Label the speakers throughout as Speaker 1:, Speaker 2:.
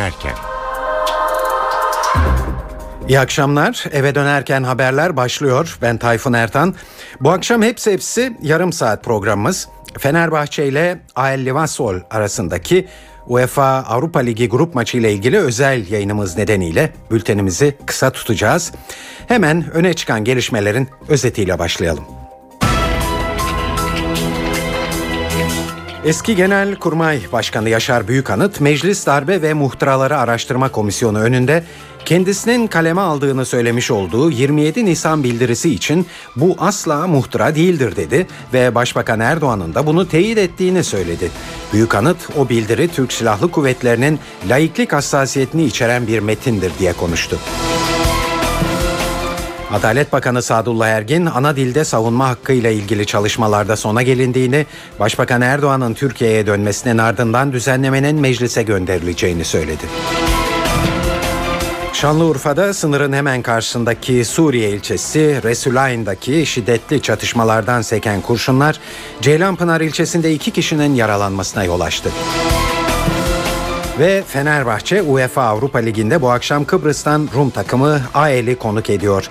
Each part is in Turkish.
Speaker 1: dönerken.
Speaker 2: İyi akşamlar. Eve dönerken haberler başlıyor. Ben Tayfun Ertan. Bu akşam hepsi hepsi yarım saat programımız. Fenerbahçe ile AL Limassol arasındaki UEFA Avrupa Ligi grup maçı ile ilgili özel yayınımız nedeniyle bültenimizi kısa tutacağız. Hemen öne çıkan gelişmelerin özetiyle başlayalım. Eski Genel Kurmay Başkanı Yaşar Büyükanıt, Meclis Darbe ve Muhtıraları Araştırma Komisyonu önünde kendisinin kaleme aldığını söylemiş olduğu 27 Nisan bildirisi için bu asla muhtıra değildir dedi ve Başbakan Erdoğan'ın da bunu teyit ettiğini söyledi. Büyükanıt o bildiri Türk Silahlı Kuvvetleri'nin laiklik hassasiyetini içeren bir metindir diye konuştu. Adalet Bakanı Sadullah Ergin ana dilde savunma hakkı ile ilgili çalışmalarda sona gelindiğini, Başbakan Erdoğan'ın Türkiye'ye dönmesinin ardından düzenlemenin meclise gönderileceğini söyledi. Şanlıurfa'da sınırın hemen karşısındaki Suriye ilçesi Resulayn'daki şiddetli çatışmalardan seken kurşunlar Ceylanpınar ilçesinde iki kişinin yaralanmasına yol açtı. Ve Fenerbahçe UEFA Avrupa Ligi'nde bu akşam Kıbrıs'tan Rum takımı AEL'i konuk ediyor.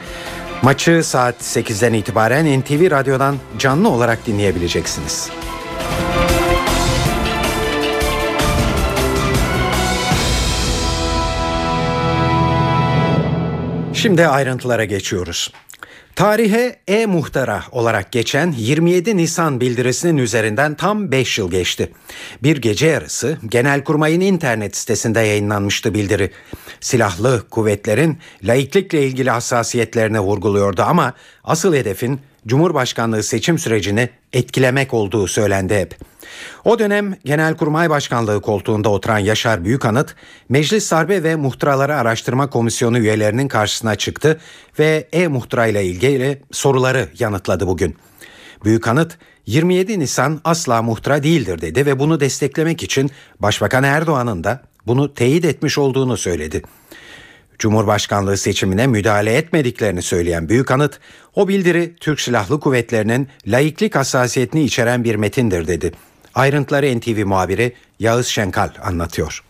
Speaker 2: Maçı saat 8'den itibaren NTV Radyo'dan canlı olarak dinleyebileceksiniz. Şimdi ayrıntılara geçiyoruz. Tarihe e-muhtara olarak geçen 27 Nisan bildirisinin üzerinden tam 5 yıl geçti. Bir gece yarısı Genelkurmay'ın internet sitesinde yayınlanmıştı bildiri. Silahlı kuvvetlerin laiklikle ilgili hassasiyetlerini vurguluyordu ama asıl hedefin Cumhurbaşkanlığı seçim sürecini etkilemek olduğu söylendi hep. O dönem Genelkurmay Başkanlığı koltuğunda oturan Yaşar Büyükanıt, Meclis Darbe ve Muhtıraları Araştırma Komisyonu üyelerinin karşısına çıktı ve e-muhtıra ile ilgili soruları yanıtladı bugün. Büyükanıt, 27 Nisan asla muhtıra değildir dedi ve bunu desteklemek için Başbakan Erdoğan'ın da bunu teyit etmiş olduğunu söyledi. Cumhurbaşkanlığı seçimine müdahale etmediklerini söyleyen Büyükanıt, o bildiri Türk Silahlı Kuvvetleri'nin laiklik hassasiyetini içeren bir metindir dedi. Ayrıntıları NTV muhabiri Yağız Şenkal anlatıyor.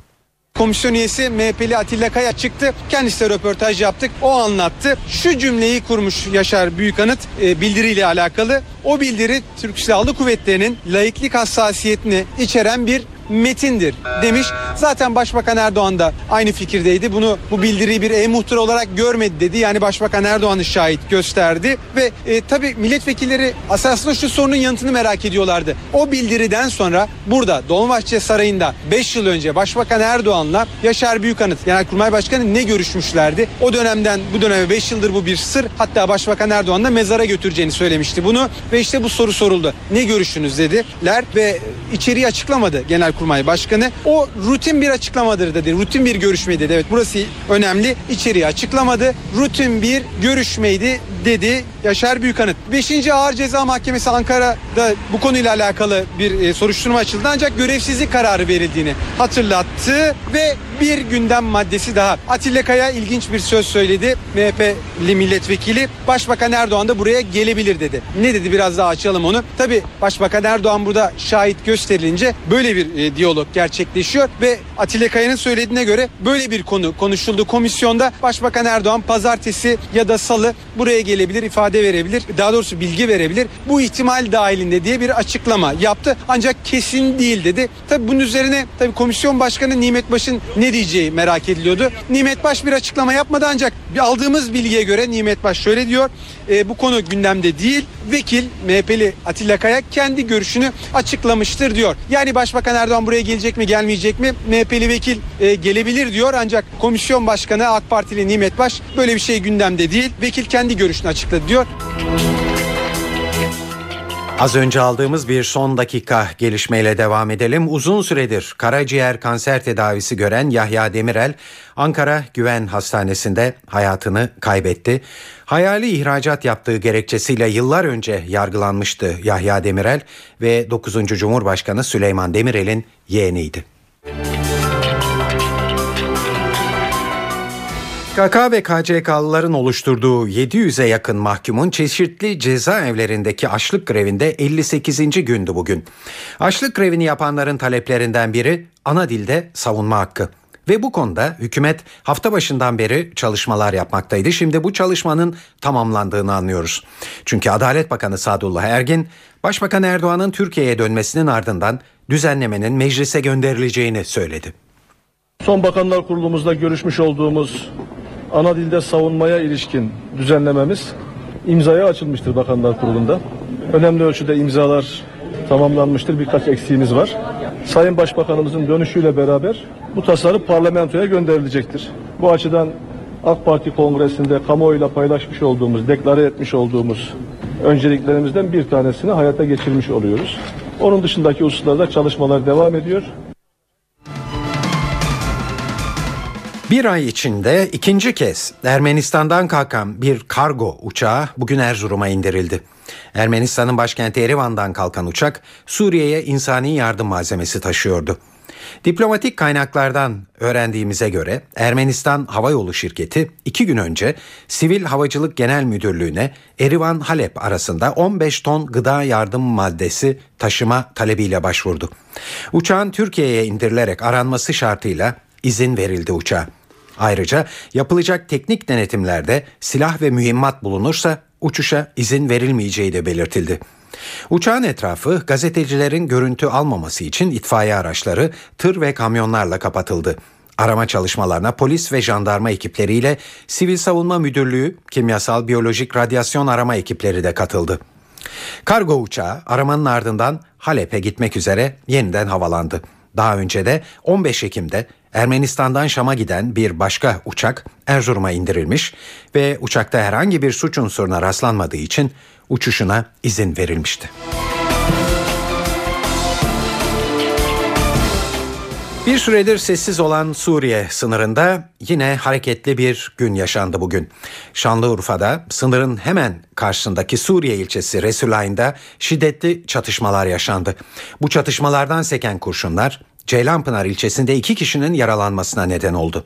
Speaker 3: Komisyon üyesi MHP'li Atilla Kaya çıktı. Kendisiyle röportaj yaptık. O anlattı. Şu cümleyi kurmuş Yaşar Büyükanıt e, bildiriyle alakalı. O bildiri Türk Silahlı Kuvvetleri'nin laiklik hassasiyetini içeren bir metindir demiş. Zaten Başbakan Erdoğan da aynı fikirdeydi. Bunu bu bildiriyi bir e-muhtıra olarak görmedi dedi. Yani Başbakan Erdoğan'ı şahit gösterdi ve e, tabii milletvekilleri aslında şu sorunun yanıtını merak ediyorlardı. O bildiriden sonra burada Dolmabahçe Sarayı'nda 5 yıl önce Başbakan Erdoğan'la Yaşar Büyükanıt Genelkurmay Başkanı ne görüşmüşlerdi? O dönemden bu döneme 5 yıldır bu bir sır. Hatta Başbakan Erdoğan da mezara götüreceğini söylemişti bunu ve işte bu soru soruldu. Ne görüştünüz dediler ve içeriği açıklamadı Genel Genelkurmay Başkanı. O rutin bir açıklamadır dedi. Rutin bir görüşmeydi dedi. Evet burası önemli. İçeriği açıklamadı. Rutin bir görüşmeydi dedi Yaşar Büyükanıt. 5. Ağır Ceza Mahkemesi Ankara'da bu konuyla alakalı bir e, soruşturma açıldı ancak görevsizlik kararı verildiğini hatırlattı ve bir gündem maddesi daha. Atilla Kaya ilginç bir söz söyledi. MHP'li milletvekili Başbakan Erdoğan da buraya gelebilir dedi. Ne dedi biraz daha açalım onu. Tabi Başbakan Erdoğan burada şahit gösterilince böyle bir e, diyalog gerçekleşiyor ve Atilla Kaya'nın söylediğine göre böyle bir konu konuşuldu komisyonda. Başbakan Erdoğan pazartesi ya da salı buraya gelebilir, ifade verebilir. Daha doğrusu bilgi verebilir. Bu ihtimal dahilinde diye bir açıklama yaptı. Ancak kesin değil dedi. Tabi bunun üzerine tabi komisyon başkanı Nimet Baş'ın ne diyeceği merak ediliyordu. Nimet Baş bir açıklama yapmadı ancak aldığımız bilgiye göre Nimet Baş şöyle diyor. E, bu konu gündemde değil. Vekil MHP'li Atilla Kaya kendi görüşünü açıklamıştır diyor. Yani Başbakan Erdoğan buraya gelecek mi gelmeyecek mi? MHP'li vekil e, gelebilir diyor ancak komisyon başkanı AK Partili Nimet Baş böyle bir şey gündemde değil. Vekil kendi görüşünü açıkladı diyor.
Speaker 2: Az önce aldığımız bir son dakika gelişmeyle devam edelim. Uzun süredir karaciğer kanser tedavisi gören Yahya Demirel Ankara Güven Hastanesi'nde hayatını kaybetti. Hayali ihracat yaptığı gerekçesiyle yıllar önce yargılanmıştı Yahya Demirel ve 9. Cumhurbaşkanı Süleyman Demirel'in yeğeniydi. PKK ve KCK'lıların oluşturduğu 700'e yakın mahkumun çeşitli cezaevlerindeki açlık grevinde 58. gündü bugün. Açlık grevini yapanların taleplerinden biri ana dilde savunma hakkı Ve bu konuda hükümet hafta başından beri çalışmalar yapmaktaydı. Şimdi bu çalışmanın tamamlandığını anlıyoruz. Çünkü Adalet Bakanı Sadullah Ergin, Başbakan Erdoğan'ın Türkiye'ye dönmesinin ardından düzenlemenin meclise gönderileceğini söyledi.
Speaker 1: Son Bakanlar Kurulumuzda görüşmüş olduğumuz ana dilde savunmaya ilişkin düzenlememiz imzaya açılmıştır Bakanlar Kurulu'nda. Önemli ölçüde imzalar tamamlanmıştır. Birkaç eksiğimiz var. Sayın Başbakanımızın dönüşüyle beraber bu tasarı parlamentoya gönderilecektir. Bu açıdan AK Parti Kongresi'nde kamuoyuyla paylaşmış olduğumuz, deklare etmiş olduğumuz önceliklerimizden bir tanesini hayata geçirmiş oluyoruz. Onun dışındaki hususlarda çalışmalar devam ediyor.
Speaker 2: Bir ay içinde ikinci kez Ermenistan'dan kalkan bir kargo uçağı bugün Erzurum'a indirildi. Ermenistan'ın başkenti Erivan'dan kalkan uçak Suriye'ye insani yardım malzemesi taşıyordu. Diplomatik kaynaklardan öğrendiğimize göre Ermenistan Hava Yolu Şirketi iki gün önce Sivil Havacılık Genel Müdürlüğü'ne Erivan Halep arasında 15 ton gıda yardım maddesi taşıma talebiyle başvurdu. Uçağın Türkiye'ye indirilerek aranması şartıyla izin verildi uçağa. Ayrıca yapılacak teknik denetimlerde silah ve mühimmat bulunursa uçuşa izin verilmeyeceği de belirtildi. Uçağın etrafı gazetecilerin görüntü almaması için itfaiye araçları tır ve kamyonlarla kapatıldı. Arama çalışmalarına polis ve jandarma ekipleriyle Sivil Savunma Müdürlüğü, kimyasal, biyolojik, radyasyon arama ekipleri de katıldı. Kargo uçağı aramanın ardından Halep'e gitmek üzere yeniden havalandı. Daha önce de 15 Ekim'de Ermenistan'dan Şam'a giden bir başka uçak Erzurum'a indirilmiş ve uçakta herhangi bir suç unsuruna rastlanmadığı için uçuşuna izin verilmişti. Bir süredir sessiz olan Suriye sınırında yine hareketli bir gün yaşandı bugün. Şanlıurfa'da sınırın hemen karşısındaki Suriye ilçesi Resulayn'da şiddetli çatışmalar yaşandı. Bu çatışmalardan seken kurşunlar Ceylanpınar ilçesinde iki kişinin yaralanmasına neden oldu.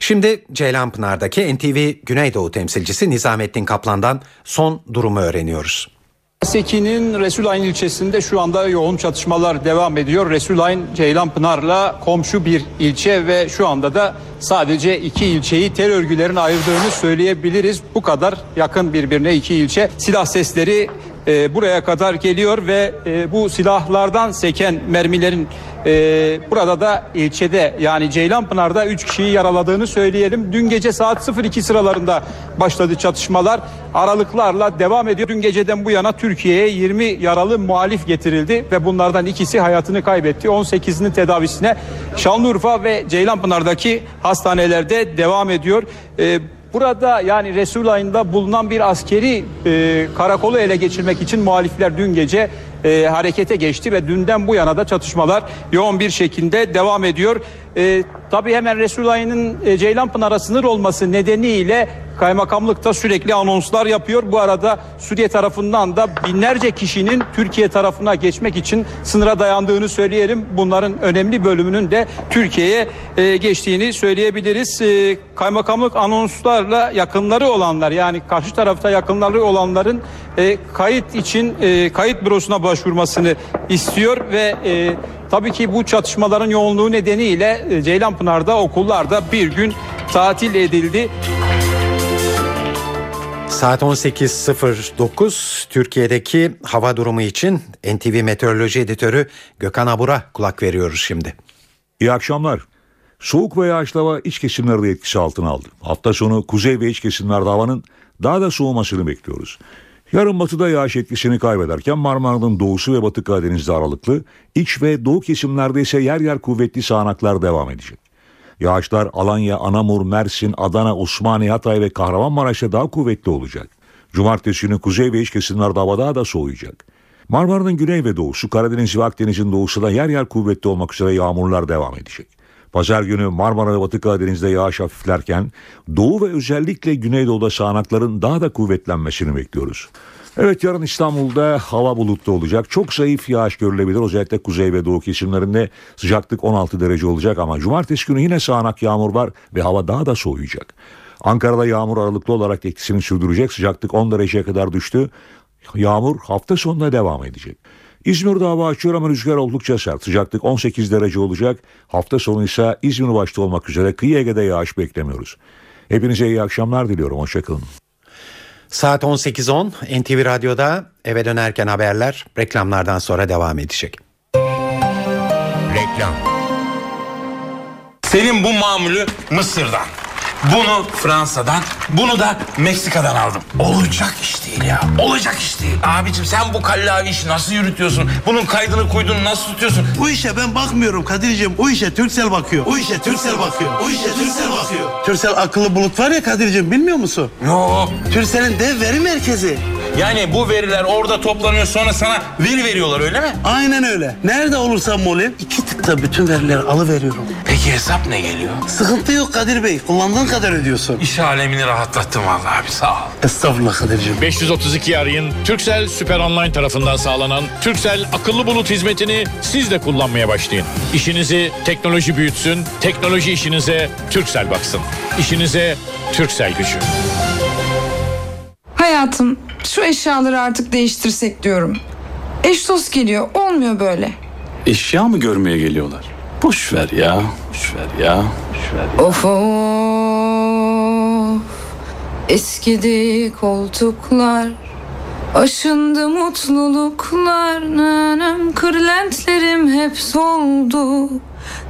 Speaker 2: Şimdi Ceylanpınar'daki NTV Güneydoğu temsilcisi Nizamettin Kaplan'dan son durumu öğreniyoruz.
Speaker 4: Seki'nin Resulayn ilçesinde şu anda yoğun çatışmalar devam ediyor. Resulayn Ceylanpınar'la komşu bir ilçe ve şu anda da sadece iki ilçeyi terör örgülerin ayırdığını söyleyebiliriz. Bu kadar yakın birbirine iki ilçe. Silah sesleri e, buraya kadar geliyor ve e, bu silahlardan seken mermilerin e, burada da ilçede yani Ceylanpınar'da 3 kişiyi yaraladığını söyleyelim. Dün gece saat 02 sıralarında başladı çatışmalar. Aralıklarla devam ediyor. Dün geceden bu yana Türkiye'ye 20 yaralı muhalif getirildi ve bunlardan ikisi hayatını kaybetti. 18'inin tedavisine Şanlıurfa ve Ceylanpınar'daki hastanelerde devam ediyor. E, Burada yani Resulayn'da bulunan bir askeri e, karakolu ele geçirmek için muhalifler dün gece e, harekete geçti ve dünden bu yana da çatışmalar yoğun bir şekilde devam ediyor. E, tabii hemen Resulayn'ın e, Ceylanpınar'a sınır olması nedeniyle kaymakamlıkta sürekli anonslar yapıyor. Bu arada Suriye tarafından da binlerce kişinin Türkiye tarafına geçmek için sınıra dayandığını söyleyelim. Bunların önemli bölümünün de Türkiye'ye e, geçtiğini söyleyebiliriz. E, kaymakamlık anonslarla yakınları olanlar yani karşı tarafta yakınları olanların e, kayıt için e, kayıt bürosuna başvurmasını istiyor ve e, tabii ki bu çatışmaların yoğunluğu nedeniyle e, Ceylanpınar'da okullarda bir gün tatil edildi.
Speaker 2: Saat 18.09 Türkiye'deki hava durumu için NTV Meteoroloji Editörü Gökhan Abur'a kulak veriyoruz şimdi.
Speaker 5: İyi akşamlar. Soğuk ve yağışlı hava iç kesimlerde etkisi altına aldı. Hafta sonu kuzey ve iç kesimlerde havanın daha da soğumasını bekliyoruz. Yarın batıda yağış etkisini kaybederken Marmara'nın doğusu ve batı Karadeniz'de aralıklı, iç ve doğu kesimlerde ise yer yer kuvvetli sağanaklar devam edecek. Yağışlar Alanya, Anamur, Mersin, Adana, Osmaniye, Hatay ve Kahramanmaraş'ta daha kuvvetli olacak. Cumartesi günü kuzey ve iç kesimlerde hava daha da soğuyacak. Marmara'nın güney ve doğusu, Karadeniz ve Akdeniz'in doğusu da yer yer kuvvetli olmak üzere yağmurlar devam edecek. Pazar günü Marmara ve Batı Karadeniz'de yağış hafiflerken doğu ve özellikle güneydoğuda sağanakların daha da kuvvetlenmesini bekliyoruz. Evet yarın İstanbul'da hava bulutlu olacak. Çok zayıf yağış görülebilir. Özellikle kuzey ve doğu kesimlerinde sıcaklık 16 derece olacak ama cumartesi günü yine sağanak yağmur var ve hava daha da soğuyacak. Ankara'da yağmur aralıklı olarak etkisini sürdürecek. Sıcaklık 10 dereceye kadar düştü. Yağmur hafta sonuna devam edecek. İzmir'de hava açıyor ama rüzgar oldukça sert. Sıcaklık 18 derece olacak. Hafta sonu ise İzmir başta olmak üzere kıyı Ege'de yağış beklemiyoruz. Hepinize iyi akşamlar diliyorum. Hoşçakalın.
Speaker 2: Saat 18.10 NTV Radyo'da eve dönerken haberler reklamlardan sonra devam edecek.
Speaker 6: Reklam. Senin bu mamulü Mısır'dan. Bunu Fransa'dan, bunu da Meksika'dan aldım. Olacak iş değil ya. Olacak iş değil. Abicim sen bu kallavi işi nasıl yürütüyorsun? Bunun kaydını kuydunu nasıl tutuyorsun?
Speaker 7: Bu işe ben bakmıyorum Kadir'cim. O işe Türksel bakıyor. O işe Türksel bakıyor. O işe Türksel bakıyor. Türksel akıllı bulut var ya Kadir'cim bilmiyor musun?
Speaker 6: Yo.
Speaker 7: Türksel'in dev veri merkezi.
Speaker 6: Yani bu veriler orada toplanıyor sonra sana veri veriyorlar öyle mi?
Speaker 7: Aynen öyle. Nerede olursam olayım iki tıkta bütün verileri alıveriyorum.
Speaker 6: Peki hesap ne geliyor?
Speaker 7: Sıkıntı yok Kadir Bey. Kullandığın kadar ödüyorsun.
Speaker 6: İş alemini rahatlattın vallahi abi sağ ol.
Speaker 7: Estağfurullah Kadir'cim.
Speaker 8: 532 arayın. Turkcell Süper Online tarafından sağlanan Turkcell akıllı bulut hizmetini siz de kullanmaya başlayın. İşinizi teknoloji büyütsün, teknoloji işinize Turkcell baksın. İşinize Turkcell gücü.
Speaker 9: Hayatım şu eşyaları artık değiştirsek diyorum. Eş dost geliyor olmuyor böyle.
Speaker 10: Eşya mı görmeye geliyorlar? Boş ver ya. Boş ver ya. Boş ver ya.
Speaker 9: Of of eskidi koltuklar Aşındı mutluluklar Nanem kırlentlerim hep soldu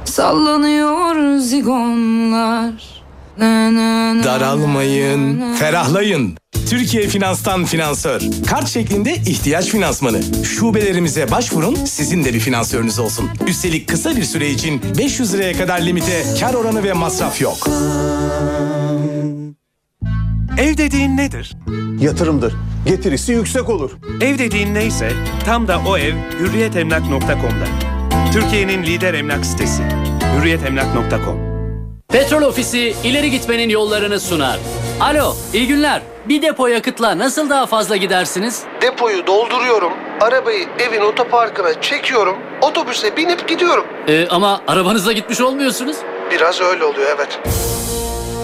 Speaker 9: Sallanıyor zigonlar Na, na, na,
Speaker 11: Daralmayın, ferahlayın. Türkiye Finans'tan finansör. Kart şeklinde ihtiyaç finansmanı. Şubelerimize başvurun, sizin de bir finansörünüz olsun. Üstelik kısa bir süre için 500 liraya kadar limite, kar oranı ve masraf yok.
Speaker 12: Ev dediğin nedir?
Speaker 13: Yatırımdır. Getirisi yüksek olur.
Speaker 12: Ev dediğin neyse tam da o ev hürriyetemlak.com'da. Türkiye'nin lider emlak sitesi. hürriyetemlak.com
Speaker 14: Petrol Ofisi ileri gitmenin yollarını sunar. Alo, iyi günler. Bir depo yakıtla nasıl daha fazla gidersiniz?
Speaker 15: Depoyu dolduruyorum, arabayı evin otoparkına çekiyorum, otobüse binip gidiyorum.
Speaker 14: Ee, ama arabanızla gitmiş olmuyorsunuz.
Speaker 15: Biraz öyle oluyor evet.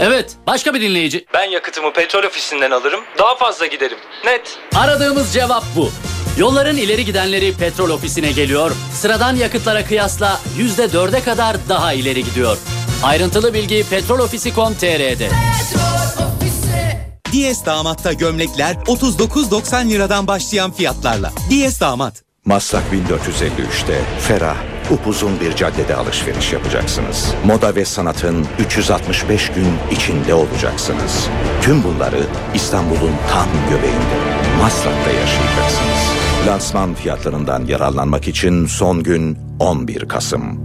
Speaker 14: Evet, başka bir dinleyici.
Speaker 16: Ben yakıtımı petrol ofisinden alırım. Daha fazla giderim. Net.
Speaker 14: Aradığımız cevap bu. Yolların ileri gidenleri petrol ofisine geliyor. Sıradan yakıtlara kıyasla %4'e kadar daha ileri gidiyor. Ayrıntılı bilgi petrolofisi.com.tr'de.
Speaker 17: DS Damat'ta gömlekler 39.90 liradan başlayan fiyatlarla. DS Damat.
Speaker 18: Maslak 1453'te ferah, upuzun bir caddede alışveriş yapacaksınız. Moda ve sanatın 365 gün içinde olacaksınız. Tüm bunları İstanbul'un tam göbeğinde, Maslak'ta yaşayacaksınız. Lansman fiyatlarından yararlanmak için son gün 11 Kasım.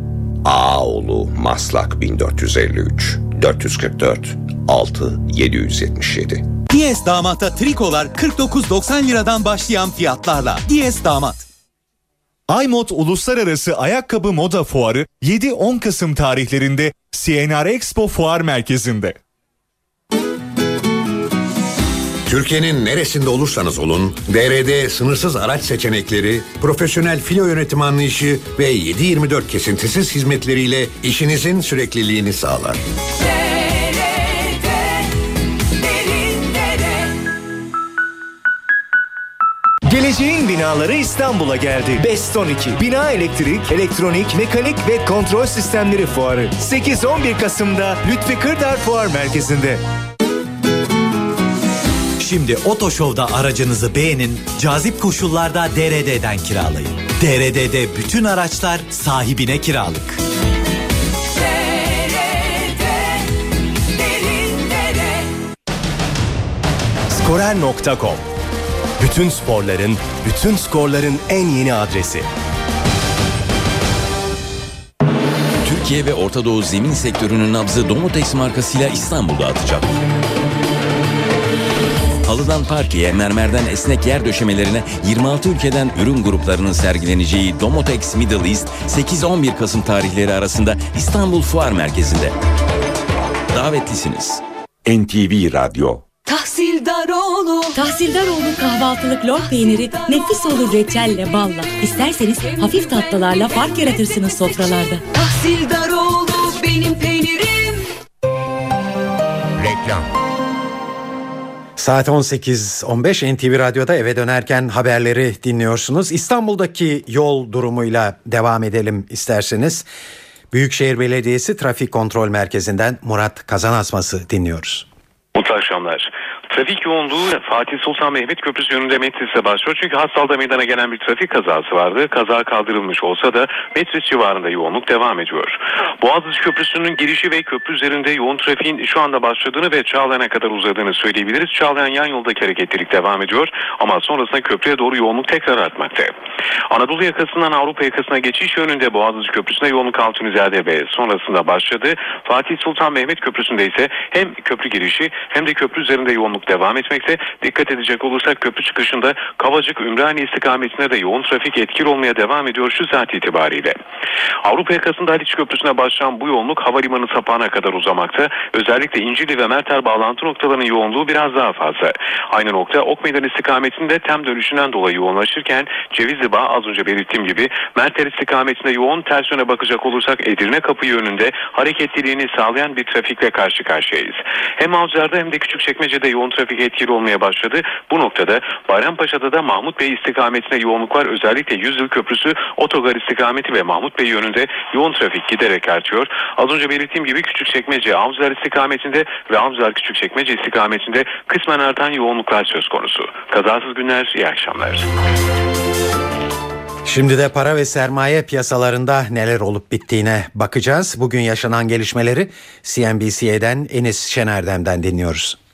Speaker 18: Ağoğlu Maslak 1453 444 6 777
Speaker 17: DS Damat'ta trikolar 49.90 liradan başlayan fiyatlarla. DS Damat.
Speaker 19: iMod Uluslararası Ayakkabı Moda Fuarı 7-10 Kasım tarihlerinde CNR Expo Fuar Merkezi'nde.
Speaker 20: Türkiye'nin neresinde olursanız olun, DRD sınırsız araç seçenekleri, profesyonel filo yönetim anlayışı ve 7-24 kesintisiz hizmetleriyle işinizin sürekliliğini sağlar.
Speaker 19: Geleceğin binaları İstanbul'a geldi. Best 12. Bina elektrik, elektronik, mekanik ve kontrol sistemleri fuarı. 8-11 Kasım'da Lütfi Kırdar Fuar Merkezi'nde.
Speaker 17: Şimdi Otoşov'da aracınızı beğenin, cazip koşullarda DRD'den kiralayın. DRD'de bütün araçlar sahibine kiralık.
Speaker 19: Skorer.com Bütün sporların, bütün skorların en yeni adresi.
Speaker 21: Türkiye ve Orta Doğu zemin sektörünün nabzı Domotex markasıyla İstanbul'da atacak. Halıdan parkeye, mermerden esnek yer döşemelerine 26 ülkeden ürün gruplarının sergileneceği Domotex Middle East 8-11 Kasım tarihleri arasında İstanbul Fuar Merkezi'nde. Davetlisiniz.
Speaker 18: NTV Radyo
Speaker 22: Tahsildaroğlu. Tahsildaroğlu kahvaltılık lor peyniri nefis olur reçelle balla. İsterseniz hafif tatlılarla fark yaratırsınız sofralarda. Tahsildaroğlu benim peynirim.
Speaker 6: Reklam.
Speaker 2: Saat 18.15 NTV Radyo'da eve dönerken haberleri dinliyorsunuz. İstanbul'daki yol durumuyla devam edelim isterseniz. Büyükşehir Belediyesi Trafik Kontrol Merkezi'nden Murat Kazanasması dinliyoruz.
Speaker 23: Mutlu akşamlar. Trafik yoğunluğu Fatih Sultan Mehmet Köprüsü yönünde Metris'e başlıyor. Çünkü Hastal'da meydana gelen bir trafik kazası vardı. Kaza kaldırılmış olsa da Metris civarında yoğunluk devam ediyor. Boğaziçi Köprüsü'nün girişi ve köprü üzerinde yoğun trafiğin şu anda başladığını ve Çağlayan'a kadar uzadığını söyleyebiliriz. Çağlayan yan yoldaki hareketlilik devam ediyor ama sonrasında köprüye doğru yoğunluk tekrar artmakta. Anadolu yakasından Avrupa yakasına geçiş yönünde Boğaziçi Köprüsü'nde yoğunluk Altunizade ve sonrasında başladı. Fatih Sultan Mehmet Köprüsü'nde ise hem köprü girişi hem de köprü üzerinde yoğunluk devam etmekte. Dikkat edecek olursak köprü çıkışında Kavacık Ümraniye istikametine de yoğun trafik etkili olmaya devam ediyor şu saat itibariyle. Avrupa yakasında Haliç Köprüsü'ne başlayan bu yoğunluk havalimanı sapağına kadar uzamakta. Özellikle İncili ve Merter bağlantı noktalarının yoğunluğu biraz daha fazla. Aynı nokta Ok Meydan istikametinde tem dönüşünden dolayı yoğunlaşırken Cevizli Bağ az önce belirttiğim gibi Merter istikametinde yoğun ters yöne bakacak olursak Edirne kapı yönünde hareketliliğini sağlayan bir trafikle karşı karşıyayız. Hem Avcılar'da hem de Küçükçekmece'de yoğun trafik etkili olmaya başladı. Bu noktada Bayrampaşa'da da Mahmut Bey istikametine yoğunluk var. Özellikle Yüzyıl Köprüsü otogar istikameti ve Mahmut Bey yönünde yoğun trafik giderek artıyor. Az önce belirttiğim gibi Küçükçekmece Avcılar istikametinde ve Avcılar Küçükçekmece istikametinde kısmen artan yoğunluklar söz konusu. Kazasız günler, iyi akşamlar.
Speaker 2: Şimdi de para ve sermaye piyasalarında neler olup bittiğine bakacağız. Bugün yaşanan gelişmeleri CNBC'den Enis Şenerdem'den dinliyoruz.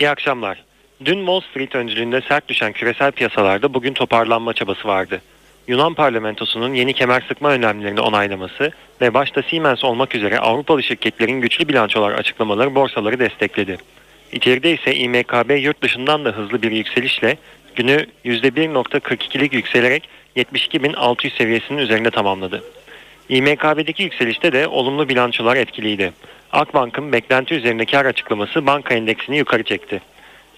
Speaker 24: İyi akşamlar. Dün Wall Street öncülüğünde sert düşen küresel piyasalarda bugün toparlanma çabası vardı. Yunan parlamentosunun yeni kemer sıkma önlemlerini onaylaması ve başta Siemens olmak üzere Avrupalı şirketlerin güçlü bilançolar açıklamaları borsaları destekledi. İçeride ise İMKB yurt dışından da hızlı bir yükselişle günü %1.42'lik yükselerek 72.600 seviyesinin üzerinde tamamladı. İMKB'deki yükselişte de olumlu bilançolar etkiliydi. Akbank'ın beklenti üzerinde kar açıklaması banka endeksini yukarı çekti.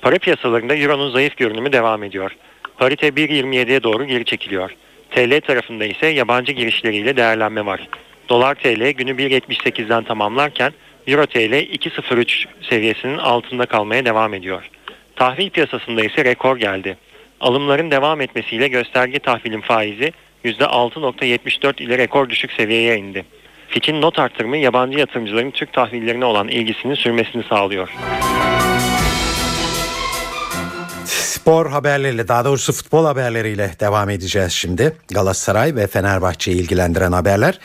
Speaker 24: Para piyasalarında Euro'nun zayıf görünümü devam ediyor. Parite 1.27'ye doğru geri çekiliyor. TL tarafında ise yabancı girişleriyle değerlenme var. Dolar TL günü 1.78'den tamamlarken Euro TL 2.03 seviyesinin altında kalmaya devam ediyor. Tahvil piyasasında ise rekor geldi. Alımların devam etmesiyle gösterge tahvilin faizi %6.74 ile rekor düşük seviyeye indi. Fitch'in not artırımı yabancı yatırımcıların Türk tahvillerine olan ilgisinin sürmesini sağlıyor.
Speaker 2: Spor haberleriyle daha doğrusu futbol haberleriyle devam edeceğiz şimdi. Galatasaray ve Fenerbahçe'yi ilgilendiren haberler.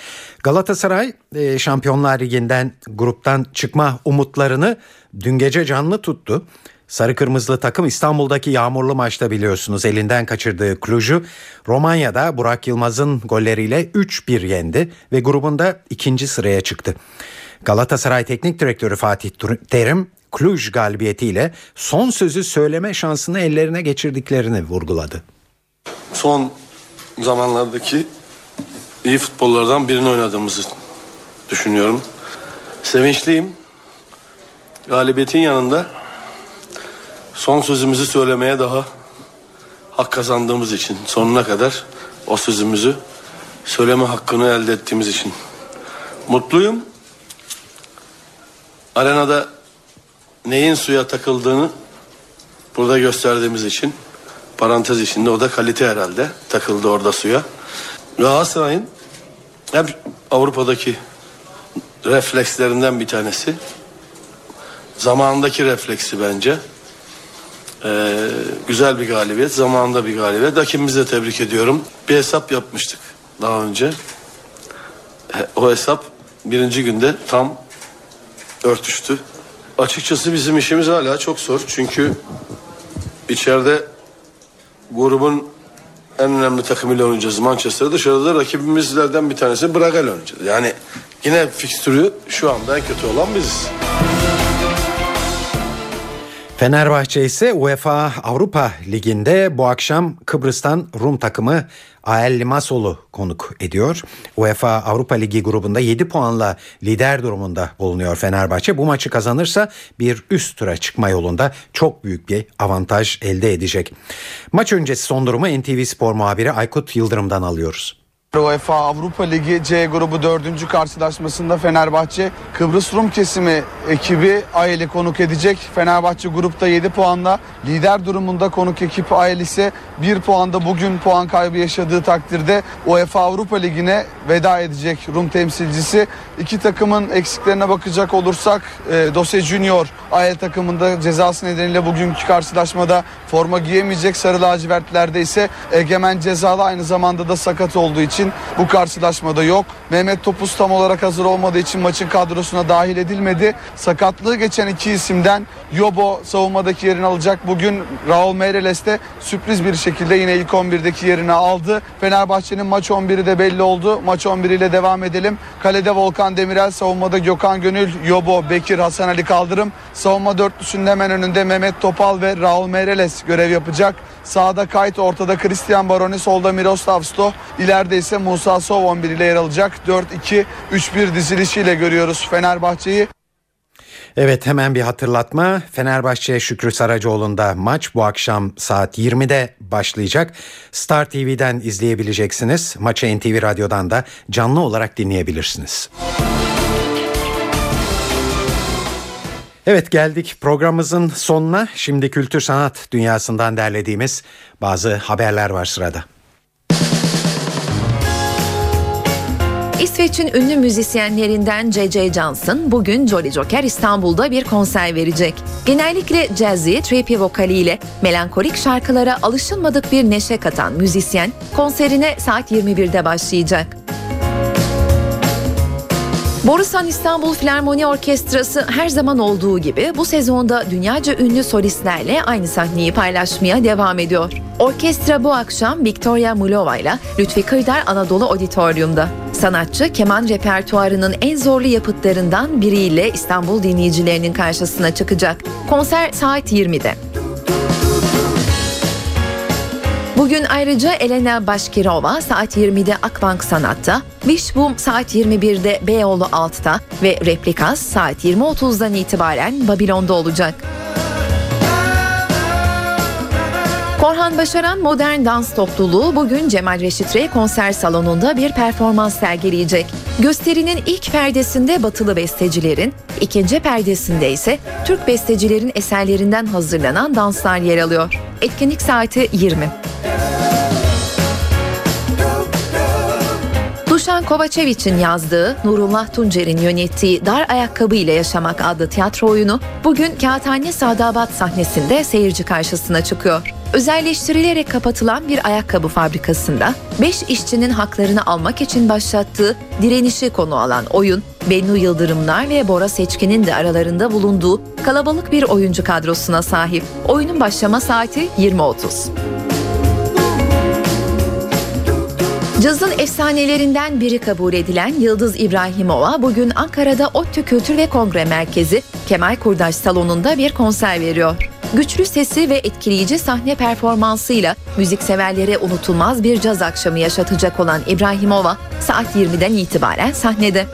Speaker 2: Galatasaray e, Şampiyonlar Ligi'nden gruptan çıkma umutlarını dün gece canlı tuttu. Sarı kırmızılı takım İstanbul'daki yağmurlu maçta biliyorsunuz elinden kaçırdığı Cluj'u Romanya'da Burak Yılmaz'ın golleriyle 3-1 yendi ve grubunda ikinci sıraya çıktı. Galatasaray Teknik Direktörü Fatih Terim Cluj galibiyetiyle son sözü söyleme şansını ellerine geçirdiklerini vurguladı.
Speaker 25: Son zamanlardaki iyi futbollardan birini oynadığımızı düşünüyorum. Sevinçliyim. Galibiyetin yanında son sözümüzü söylemeye daha hak kazandığımız için sonuna kadar o sözümüzü söyleme hakkını elde ettiğimiz için mutluyum. Arenada neyin suya takıldığını burada gösterdiğimiz için parantez içinde o da kalite herhalde takıldı orada suya. Galatasaray'ın hep Avrupa'daki reflekslerinden bir tanesi. Zamanındaki refleksi bence. Ee, güzel bir galibiyet, zamanında bir galibiyet. Rakibimizi de tebrik ediyorum. Bir hesap yapmıştık daha önce. O hesap birinci günde tam örtüştü. Açıkçası bizim işimiz hala çok zor. Çünkü içeride grubun en önemli takımıyla oynayacağız Manchester'da. Dışarıda da rakibimizlerden bir tanesi Braga oynayacağız. Yani yine fikstürü şu anda en kötü olan biziz.
Speaker 2: Fenerbahçe ise UEFA Avrupa Ligi'nde bu akşam Kıbrıs'tan Rum takımı AL Limassol'u konuk ediyor. UEFA Avrupa Ligi grubunda 7 puanla lider durumunda bulunuyor Fenerbahçe. Bu maçı kazanırsa bir üst tura çıkma yolunda çok büyük bir avantaj elde edecek. Maç öncesi son durumu NTV Spor muhabiri Aykut Yıldırım'dan alıyoruz.
Speaker 26: UEFA Avrupa Ligi C grubu dördüncü karşılaşmasında Fenerbahçe Kıbrıs Rum kesimi ekibi AEL'i konuk edecek. Fenerbahçe grupta 7 puanla lider durumunda konuk ekip AEL ise 1 puanda bugün puan kaybı yaşadığı takdirde UEFA Avrupa Ligi'ne veda edecek Rum temsilcisi. İki takımın eksiklerine bakacak olursak e, Dose Junior AEL takımında cezası nedeniyle bugünkü karşılaşmada forma giyemeyecek. Sarı lacivertlerde ise Egemen cezalı aynı zamanda da sakat olduğu için bu karşılaşmada yok. Mehmet Topuz tam olarak hazır olmadığı için maçın kadrosuna dahil edilmedi. Sakatlığı geçen iki isimden Yobo savunmadaki yerini alacak. Bugün Raul Meireles de sürpriz bir şekilde yine ilk 11'deki yerini aldı. Fenerbahçe'nin maç 11'i de belli oldu. Maç 11 ile devam edelim. Kalede Volkan Demirel, savunmada Gökhan Gönül, Yobo, Bekir, Hasan Ali Kaldırım. Savunma dörtlüsünün hemen önünde Mehmet Topal ve Raul Meireles görev yapacak. Sağda Kayt, ortada Christian Baroni, solda Miroslav Sto. İleride ise Musa Sov 11 ile yer alacak. 4-2-3-1 dizilişiyle görüyoruz Fenerbahçe'yi.
Speaker 2: Evet hemen bir hatırlatma. Fenerbahçe Şükrü Saracoğlu'nda maç bu akşam saat 20'de başlayacak. Star TV'den izleyebileceksiniz. Maçı NTV Radyo'dan da canlı olarak dinleyebilirsiniz. Evet geldik programımızın sonuna. Şimdi kültür sanat dünyasından derlediğimiz bazı haberler var sırada.
Speaker 27: İsveç'in ünlü müzisyenlerinden C.C. Johnson bugün Jolly Joker İstanbul'da bir konser verecek. Genellikle jazzy, trippy vokaliyle melankolik şarkılara alışılmadık bir neşe katan müzisyen konserine saat 21'de başlayacak. Borusan İstanbul Filarmoni Orkestrası her zaman olduğu gibi bu sezonda dünyaca ünlü solistlerle aynı sahneyi paylaşmaya devam ediyor. Orkestra bu akşam Victoria Mulova ile Lütfi Kırdar Anadolu Auditorium'da. Sanatçı keman repertuarının en zorlu yapıtlarından biriyle İstanbul dinleyicilerinin karşısına çıkacak. Konser saat 20'de. Bugün ayrıca Elena Başkirova saat 20'de Akbank Sanat'ta, Wishboom saat 21'de Beyoğlu Alt'ta ve Replikas saat 20.30'dan itibaren Babilon'da olacak. Korhan Başaran Modern Dans Topluluğu bugün Cemal Reşit Rey konser salonunda bir performans sergileyecek. Gösterinin ilk perdesinde batılı bestecilerin, ikinci perdesinde ise Türk bestecilerin eserlerinden hazırlanan danslar yer alıyor. Etkinlik saati 20. Duşan Kovačević'in yazdığı, Nurullah Tuncer'in yönettiği Dar Ayakkabı ile Yaşamak adlı tiyatro oyunu bugün Kağıthane Sadabat sahnesinde seyirci karşısına çıkıyor. Özelleştirilerek kapatılan bir ayakkabı fabrikasında 5 işçinin haklarını almak için başlattığı direnişi konu alan oyun, Bennu Yıldırımlar ve Bora Seçkin'in de aralarında bulunduğu kalabalık bir oyuncu kadrosuna sahip. Oyunun başlama saati 20.30. Cazın efsanelerinden biri kabul edilen Yıldız İbrahimova bugün Ankara'da ODTÜ Kültür ve Kongre Merkezi Kemal Kurdaş Salonu'nda bir konser veriyor. Güçlü sesi ve etkileyici sahne performansıyla müzikseverlere unutulmaz bir caz akşamı yaşatacak olan İbrahimova saat 20'den itibaren sahnede.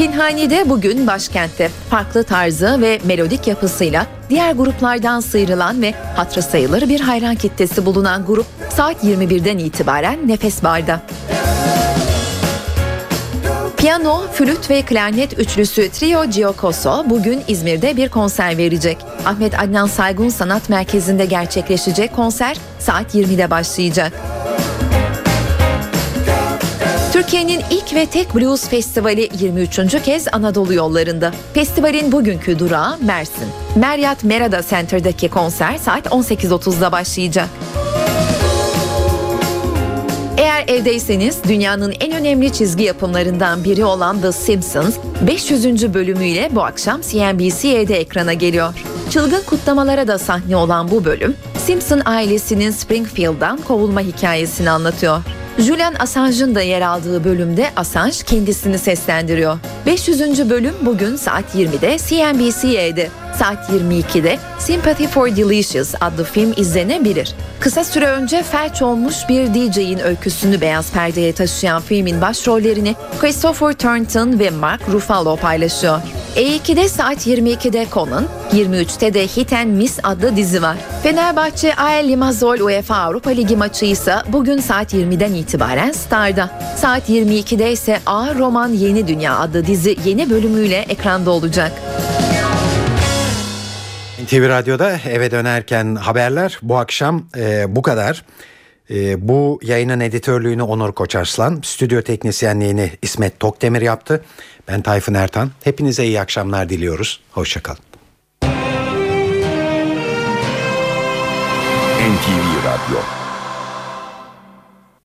Speaker 27: Pinhani'de bugün başkentte farklı tarzı ve melodik yapısıyla diğer gruplardan sıyrılan ve hatırı sayılır bir hayran kitlesi bulunan grup saat 21'den itibaren Nefes Bar'da. Piyano, flüt ve klarnet üçlüsü Trio Giocoso bugün İzmir'de bir konser verecek. Ahmet Adnan Saygun Sanat Merkezi'nde gerçekleşecek konser saat 20'de başlayacak. Türkiye'nin ilk ve tek blues festivali 23. kez Anadolu yollarında. Festivalin bugünkü durağı Mersin. Meryat Merada Center'daki konser saat 18.30'da başlayacak. Eğer evdeyseniz dünyanın en önemli çizgi yapımlarından biri olan The Simpsons 500. bölümüyle bu akşam CNBC'de ekrana geliyor. Çılgın kutlamalara da sahne olan bu bölüm Simpson ailesinin Springfield'dan kovulma hikayesini anlatıyor. Julian Assange'ın da yer aldığı bölümde Assange kendisini seslendiriyor. 500. bölüm bugün saat 20'de CNBC'de. Saat 22'de Sympathy for Delicious adlı film izlenebilir. Kısa süre önce felç olmuş bir DJ'in öyküsünü beyaz perdeye taşıyan filmin başrollerini Christopher Thornton ve Mark Ruffalo paylaşıyor. E2'de saat 22'de Conan, 23'te de Hit and Miss adlı dizi var. Fenerbahçe AEL Limassol UEFA Avrupa Ligi maçı ise bugün saat 20'den itibaren Star'da. Saat 22'de ise A Roman Yeni Dünya adlı dizi yeni bölümüyle ekranda olacak.
Speaker 2: NTV Radyo'da eve dönerken haberler bu akşam e, bu kadar. E, bu yayının editörlüğünü Onur Koçarslan, stüdyo teknisyenliğini İsmet Tokdemir yaptı. Ben Tayfun Ertan. Hepinize iyi akşamlar diliyoruz. Hoşçakalın.
Speaker 18: NTV Radyo